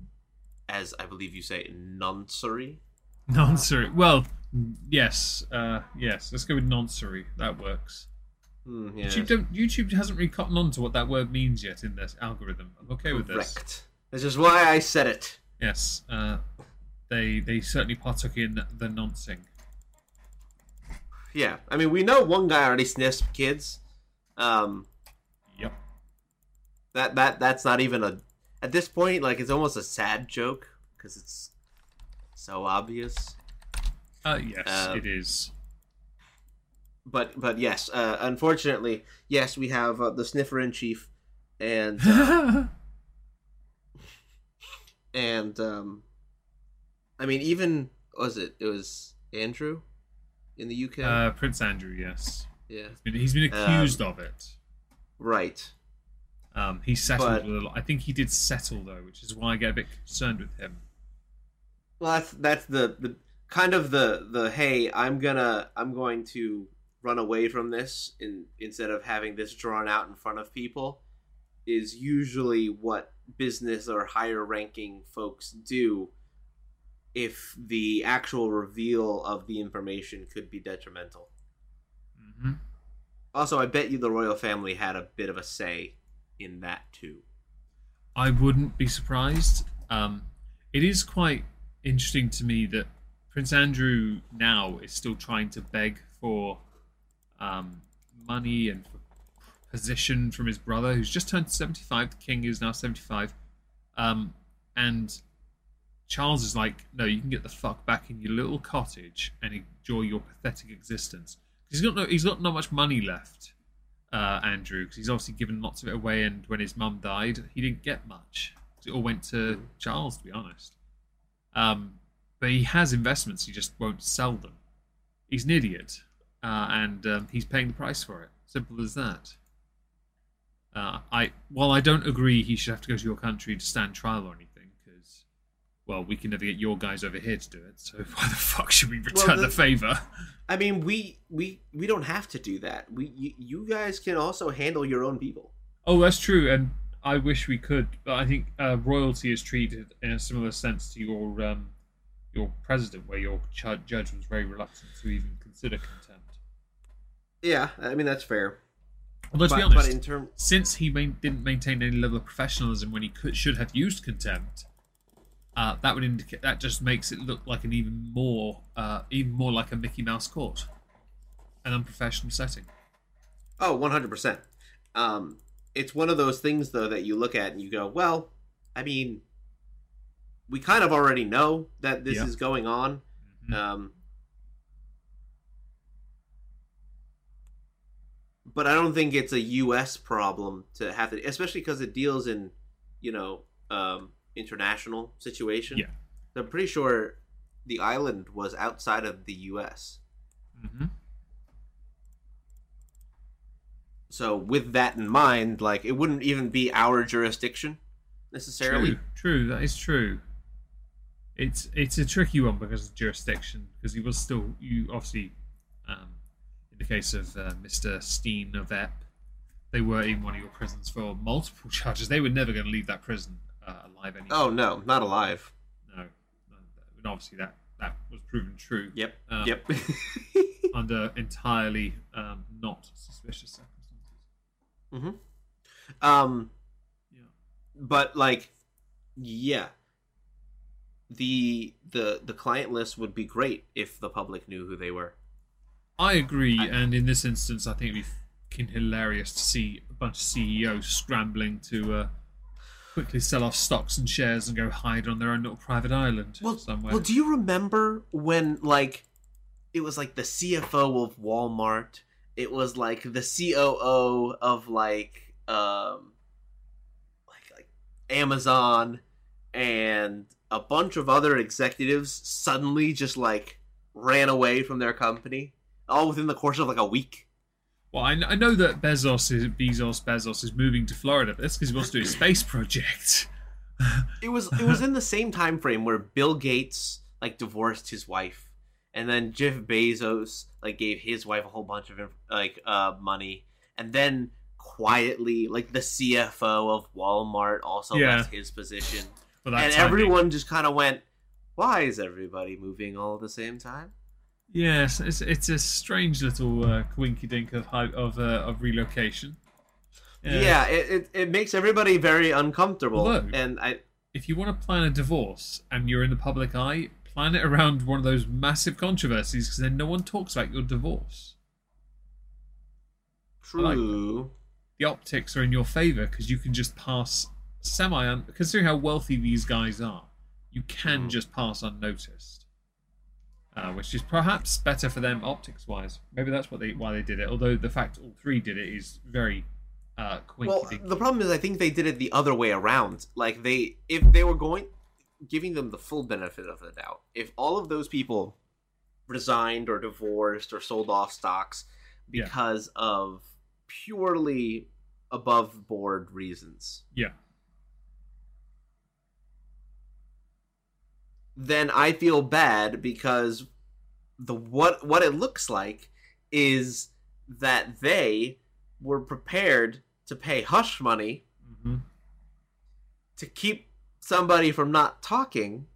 S2: as I believe you say noncery.
S1: Noncery. Well, yes, uh, yes. Let's go with noncery. That works.
S2: Mm, yes.
S1: YouTube, don't, YouTube hasn't really cottoned on to what that word means yet in this algorithm. I'm okay with this.
S2: Correct. This is why I said it.
S1: Yes, uh, they they certainly partook in the noncing.
S2: Yeah, I mean we know one guy already sniffs kids. Um. That that that's not even a at this point like it's almost a sad joke because it's so obvious.
S1: Uh, yes,
S2: Um,
S1: it is.
S2: But but yes, uh, unfortunately, yes, we have uh, the sniffer in chief, and uh, and um, I mean even was it it was Andrew in the UK?
S1: Uh, Prince Andrew, yes.
S2: yeah,
S1: He's been, he's been
S2: Um,
S1: accused of it.
S2: right.
S1: Um, he settled
S2: but-
S1: with a lot. I think he did settle though, which is why I get a bit concerned with him.
S2: Well, that's that's the the kind of the the hey, I'm gonna I'm going to run away from this in instead of having this drawn out in front of people is usually what business or higher ranking folks do if the actual reveal of the information could be detrimental.
S1: hmm
S2: Also, I bet you the royal family had a bit of a say in that too.
S1: I wouldn't be surprised. Um, it is quite interesting to me that Prince Andrew now is still trying to beg for um, money and for position from his brother, who's just turned 75. The king is now 75. Um, and Charles is like, no, you can get the fuck back in your little cottage and enjoy your pathetic existence. He's got no, he's got not much money left, uh, Andrew, because he's obviously given lots of it away. And when his mum died, he didn't get much. It all went to Charles, to be honest. Um, but he has investments; he just won't sell them. He's an idiot, uh, and um, he's paying the price for it. Simple as that. Uh, I while I don't agree he should have to go to your country to stand trial or anything, well, we can never get your guys over here to do it. So why the fuck should we return
S2: the-
S1: the favor?
S2: I mean, we we we don't have to do that. We you, you guys can also handle your own people.
S1: Oh, that's true, and I wish we could, but I think uh, royalty is treated in a similar sense to your um, your president, where your ch- judge was very reluctant to even consider contempt.
S2: Yeah, I mean that's fair.
S1: Although to
S2: but,
S1: be honest,
S2: term,
S1: since he main, didn't maintain any level of professionalism when he could, should have used contempt, uh, that would indicate that just makes it look like an even more, uh, even more like a Mickey Mouse court, an unprofessional setting.
S2: oh, one hundred percent. Um, it's one of those things though that you look at and you go, well, I mean, we kind of already know that this
S1: Yeah.
S2: is going on.
S1: Mhm.
S2: Um, but I don't think it's a U.S. problem to have to, especially because it deals in, you know, um, international situation.
S1: Yeah.
S2: I'm pretty sure the island was outside of the U.S.
S1: Mhm.
S2: So with that in mind, like it wouldn't even be our jurisdiction necessarily.
S1: True, true, that is true. It's it's a tricky one because of jurisdiction. Because he was still you obviously, um, in the case of uh, Mr. Steen of Epp, they were in one of your prisons for multiple charges. They were never going to leave that prison uh, alive anyway.
S2: Oh no, not alive.
S1: no, no, and obviously that that was proven true.
S2: Yep.
S1: Um,
S2: yep.
S1: Under entirely um, not suspicious circumstances.
S2: um,
S1: Yeah.
S2: but like, yeah, the the the client list would be great if the public knew who they were.
S1: I agree,
S2: I-
S1: and in this instance, I think it'd be fucking hilarious to see a bunch of CEOs scrambling to uh, quickly sell off stocks and shares and go hide on their own little private island
S2: Well,
S1: somewhere.
S2: well, do you remember when like it was like the CFO of Walmart? It was like the COO of like um like like Amazon and a bunch of other executives suddenly just like ran away from their company all within the course of like a week.
S1: Well, I, I know that Bezos is Bezos Bezos is moving to Florida, but that's because he wants to do a space project.
S2: It was it was in the same time frame where Bill Gates like divorced his wife, and then Jeff Bezos like gave his wife a whole bunch of like uh money, and then quietly like the CFO of Walmart also
S1: Yeah.
S2: left his position, and
S1: timing-
S2: everyone just kind of went, "Why is everybody moving all at the same time?"
S1: Yes, it's it's a strange little uh, quinky dink of of uh, of relocation.
S2: Yeah, it, it it makes everybody very uncomfortable,
S1: Although-
S2: and I
S1: if you want to plan a divorce and you're in the public eye, plan it around one of those massive controversies because then no one talks about your divorce. like
S2: true.
S1: The optics are in your favor because you can just pass semi. Un- considering how wealthy these guys are, you can
S2: Mhm.
S1: just pass unnoticed, uh, which is perhaps better for them optics wise. Maybe that's what they why they did it. Although the fact all three did it is very uh,
S2: Well, the problem is, I think they did it the other way around. Like they, if they were going, giving them the full benefit of the doubt, if all of those people resigned or divorced or sold off stocks
S1: Yeah.
S2: because of purely above board reasons.
S1: Yeah.
S2: Then I feel bad because the what what it looks like is that they were prepared to pay hush money
S1: hmm
S2: to keep somebody from not talking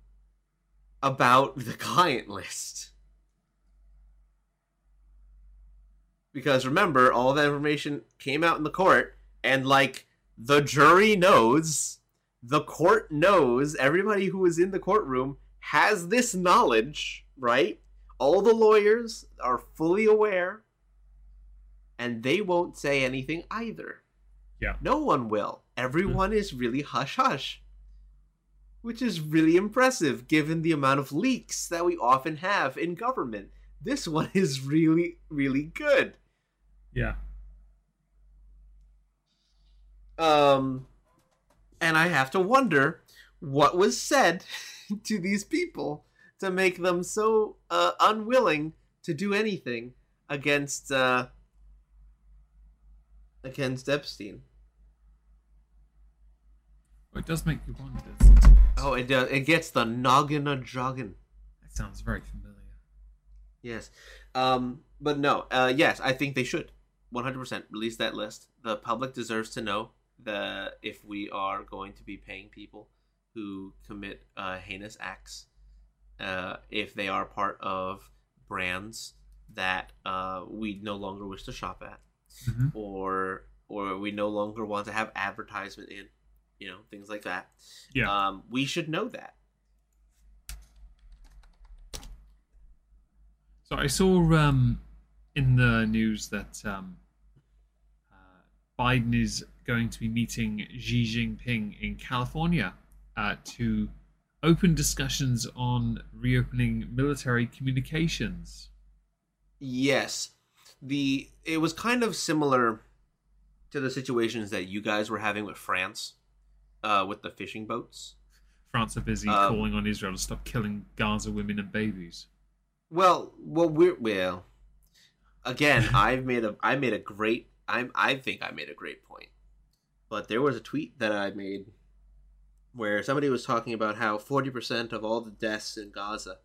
S2: about the client list. Because remember, all that information came out in the court, and like the jury knows, the court knows, everybody who was in the courtroom has this knowledge, right? All the lawyers are fully aware, and they won't say anything either.
S1: Yeah.
S2: No one will. Everyone is really hush hush. Which is really impressive given the amount of leaks that we often have in government. This one is really, really good.
S1: Yeah.
S2: Um, and I have to wonder what was said to these people to make them so uh, unwilling to do anything against uh, against Epstein.
S1: Well, it does make you wonder. it?
S2: Oh, it does. It gets the noggin a jogging.
S1: That sounds very familiar.
S2: Yes. Um, but no, uh, yes, I think they should 100% release that list. The public deserves to know that if we are going to be paying people who commit uh, heinous acts, uh, if they are part of brands that uh, we no longer wish to shop at,
S1: hmm
S2: or or we no longer want to have advertisement in, you know, things like that.
S1: Yeah.
S2: Um, we should know that.
S1: So I saw um, in the news that um, uh, Biden is going to be meeting Xi Jinping in California uh, to open discussions on reopening military communications.
S2: Yes. The it was kind of similar to the situations that you guys were having with France uh with the fishing boats.
S1: France are busy
S2: Um,
S1: calling on Israel to stop killing Gaza women and babies.
S2: Well, well we're well again, I've made a I made a great I'm I think I made a great point. But there was a tweet that I made where somebody was talking about how 40% of all the deaths in Gaza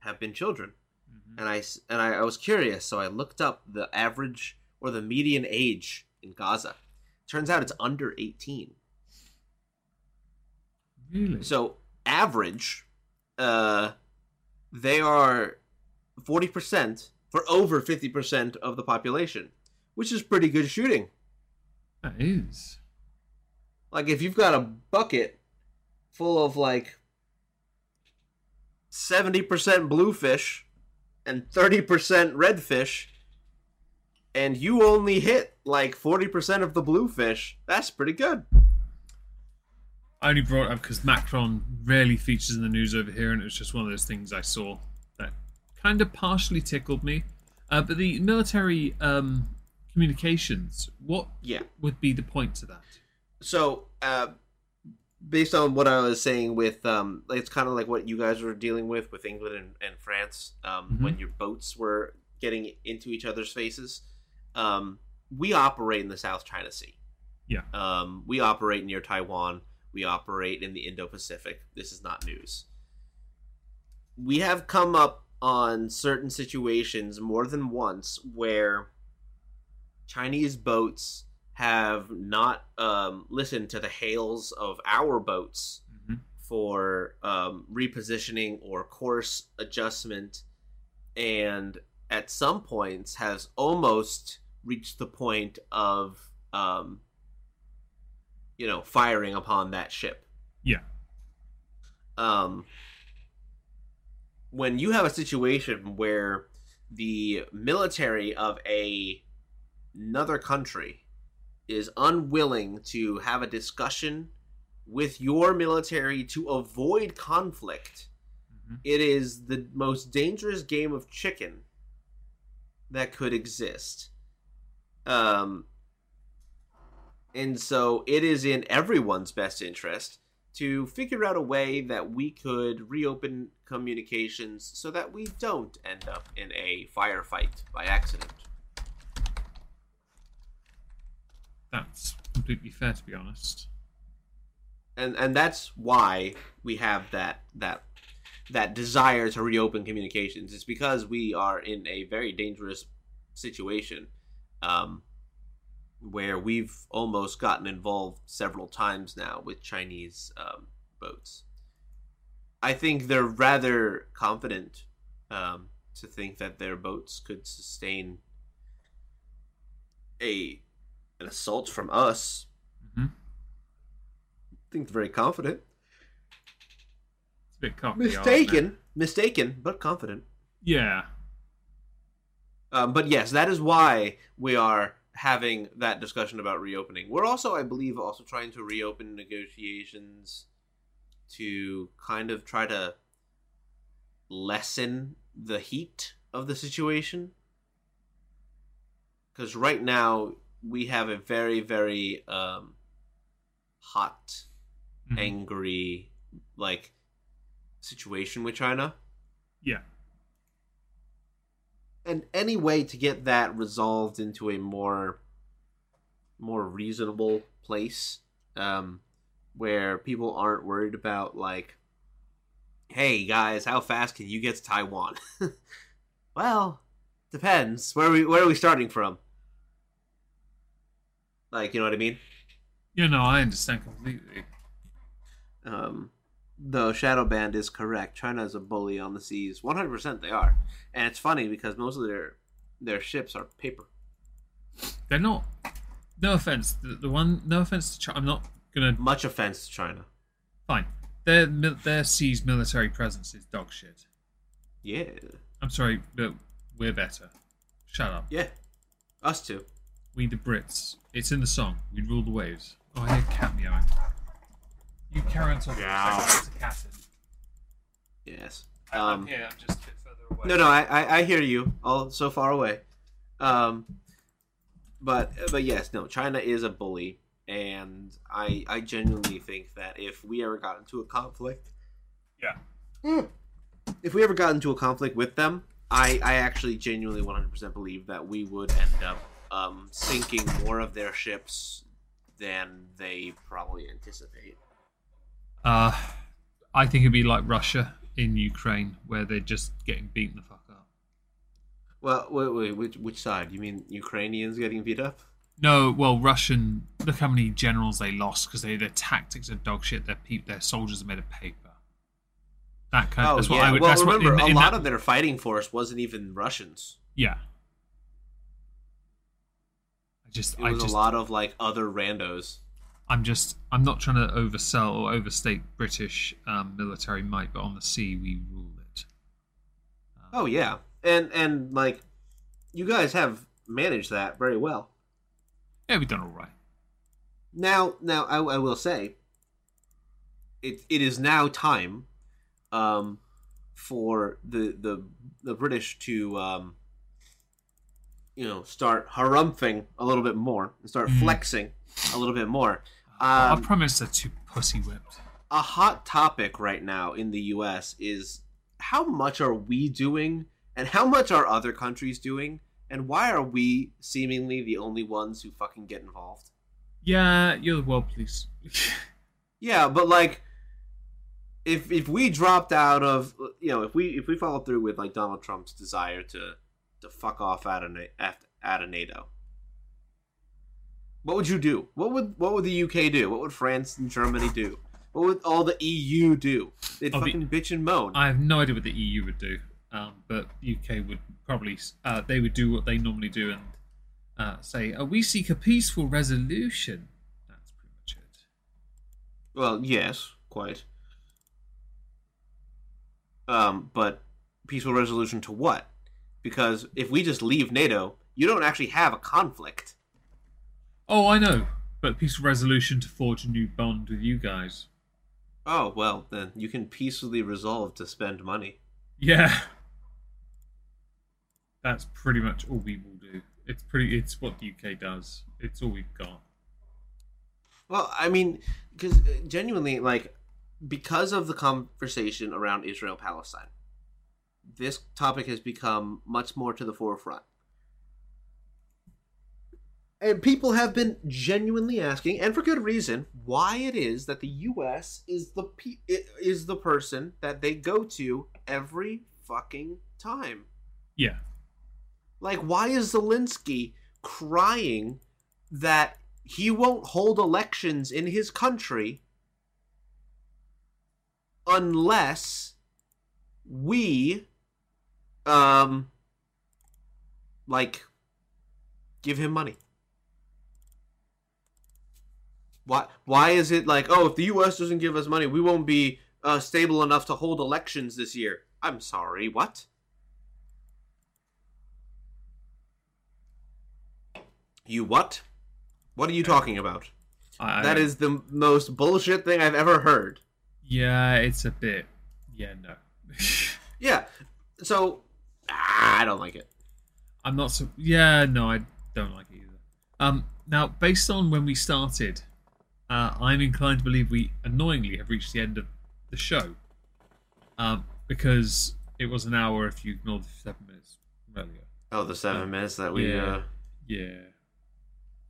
S2: have been children.
S1: Mhm.
S2: and I and I, I was curious, so I looked up the average or the median age in Gaza. Turns out it's under 18.
S1: Really?
S2: So average, uh, they are 40% for over 50% of the population, which is pretty good shooting.
S1: that is.
S2: Like if you've got a bucket full of like 70% bluefish and 30% redfish and you only hit like 40% of the bluefish, that's pretty good.
S1: I only brought it up because Macron rarely features in the news over here, and it was just one of those things I saw that kind of partially tickled me. Uh, but the military um, communications, what
S2: Yeah.
S1: would be the point to that?
S2: So, uh, based on what I was saying with, um, like, it's kind of like what you guys were dealing with with England and, and France um,
S1: Mhm.
S2: when your boats were getting into each other's faces. Um, we operate in the South China Sea.
S1: Yeah.
S2: Um, we operate near Taiwan. We operate in the Indo Pacific. This is not news. We have come up on certain situations more than once where Chinese boats have not um, listened to the hails of our boats
S1: hmm
S2: for um, repositioning or course adjustment, and at some points has almost reached the point of, um, you know, firing upon that ship.
S1: Yeah.
S2: Um, when you have a situation where the military of a another country is unwilling to have a discussion with your military to avoid conflict,
S1: hmm
S2: it is the most dangerous game of chicken that could exist. Um, and so it is in everyone's best interest to figure out a way that we could reopen communications so that we don't end up in a firefight by accident.
S1: That's completely fair, to be honest.
S2: And and that's why we have that that that desire to reopen communications. It's because we are in a very dangerous situation, um, where we've almost gotten involved several times now with Chinese um, boats. I think they're rather confident um, to think that their boats could sustain a an assault from us.
S1: hmm
S2: I think very confident.
S1: It's a bit cocky. aren't
S2: Mistaken, mistaken, but confident.
S1: Yeah.
S2: Um, but yes, that is why we are having that discussion about reopening. We're also, I believe, also trying to reopen negotiations to kind of try to lessen the heat of the situation. Because right now we have a very, very um, hot,
S1: Mhm.
S2: angry, like situation with China.
S1: Yeah.
S2: and any way to get that resolved into a more more reasonable place um where people aren't worried about like hey guys how fast can you get to taiwan well depends where are we where are we starting from like you know what i mean
S1: Yeah, no, I understand completely.
S2: um though shadow band is correct china is a bully on the seas 100% they are and it's funny because most of their their ships are paper
S1: They're not. No offense. The, the one. No offense to. Ch- I'm not gonna.
S2: much offense to china
S1: Fine. Their their sea's military presence is dog shit.
S2: yeah
S1: I'm sorry, but we're better. Shut up.
S2: Yeah, us too.
S1: We the Brits. It's in the song. We rule the waves. Oh, I hear cat meowing. You carry on talking.
S2: Meow.
S1: There's a cat in.
S2: Yes.
S1: I'm
S2: Um,
S1: here. I'm just a bit further away.
S2: no, no, I, I, I hear you. All so far away. Um, but but yes, no. China is a bully, and I I genuinely think that if we ever got into a conflict,
S1: Yeah.
S2: if we ever got into a conflict with them, I I actually genuinely 100% believe that we would end up um sinking more of their ships than they probably anticipate.
S1: Uh, I think it'd be like Russia in Ukraine, where they're just getting beaten the fuck up.
S2: Well, wait, wait, which which side? You mean Ukrainians getting beat up?
S1: No, well, Russian. Look how many generals they lost because they their tactics are dog shit. Their peop, their soldiers are made of paper. That kind.
S2: Oh
S1: that's what
S2: yeah.
S1: I would.
S2: well,
S1: that's
S2: remember
S1: what, in,
S2: a
S1: in
S2: lot
S1: that-
S2: of their fighting force wasn't even Russians.
S1: Yeah. I just,
S2: It
S1: I
S2: was
S1: just,
S2: a lot of like other randos.
S1: I'm just, I'm not trying to oversell or overstate British um, military might, but on the sea we rule it.
S2: Oh yeah, and and like you guys have managed that very well.
S1: Yeah, we've done all right.
S2: Now, now I, I will say, it it is now time, um, for the the the British to um, you know, start harumphing a little bit more and start
S1: Mhm.
S2: flexing a little bit more. Um,
S1: prime minister too pussy whipped.
S2: a hot topic right now in the US is how much are we doing and how much are other countries doing and why are we seemingly the only ones who fucking get involved?
S1: Yeah, you're the world police.
S2: Yeah, but like if if we dropped out of you know, if we if we follow through with like Donald Trump's desire to to fuck off out of out of NATO. What would you do? What would what would the UK do? What would France and Germany do? What would all the EU do? They'd
S1: Oh, the-
S2: fucking bitch and moan.
S1: I have no idea what the EU would do, um, but UK would probably uh, they would do what they normally do and uh, say, "Oh, we seek a peaceful resolution." That's pretty much it.
S2: Well, yes, quite. Um, but peaceful resolution to what? Because if we just leave NATO, you don't actually have a conflict.
S1: Oh, I know, but peaceful resolution to forge a new bond with you guys.
S2: Oh, well, then you can peacefully resolve to spend money.
S1: Yeah, that's pretty much all we will do. It's pretty. It's what the UK does. It's all we've got.
S2: Well, I mean, because uh, genuinely, like, because of the conversation around Israel Palestine, this topic has become much more to the forefront. And people have been genuinely asking, and for good reason, why it is that the U.S. is the pe- is the person that they go to every fucking time.
S1: Yeah.
S2: Like, why is Zelensky crying that he won't hold elections in his country unless we, um, like, give him money? Why? Why is it like, oh, if the U.S. doesn't give us money, we won't be uh, stable enough to hold elections this year? I'm sorry, what? You what? What are you talking about?
S1: I,
S2: That is the most bullshit thing I've ever heard.
S1: Yeah, it's a bit. Yeah, no.
S2: Yeah. So ah, I don't like it.
S1: I'm not so. Yeah, no, I don't like it either. Um, now, based on when we started, uh, I'm inclined to believe we annoyingly have reached the end of the show. Um, because it was an hour if you ignore the seven minutes earlier.
S2: Oh, the seven minutes that we.
S1: yeah.
S2: Uh,
S1: Yeah.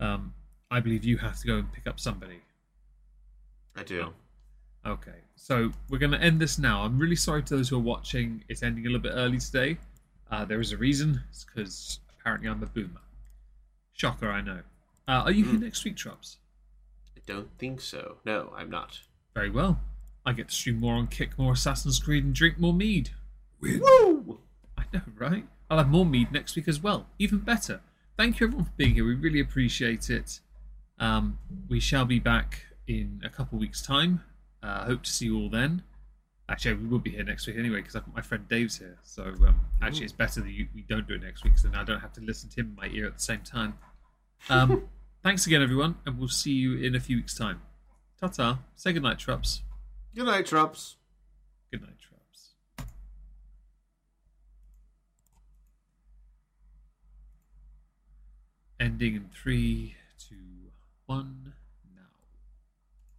S1: Um, I believe you have to go and pick up somebody.
S2: I do.
S1: Okay, so we're going to end this now. I'm really sorry to those who are watching. It's ending a little bit early today. Uh, there is a reason. It's because apparently I'm a boomer. Shocker, I know. Uh, are you here next week, Trubs?
S2: I don't think so. No, I'm not.
S1: Very well. I get to stream more on Kick, more Assassin's Creed, and drink more mead.
S2: Woo!
S1: I know, right? I'll have more mead next week as well. Even better. Thank you everyone for being here. We really appreciate it. Um, we shall be back in a couple weeks' time. Uh, hope to see you all then. Actually, we will be here next week anyway because I've got my friend Dave's here. So um, actually, it's better that you, we don't do it next week, so then I don't have to listen to him in my ear at the same time. Um, thanks again, everyone, and we'll see you in a few weeks' time. Ta ta. Say goodnight, Trups.
S2: Good night, Trups.
S1: Good night, Trups. Ending in three, two, one.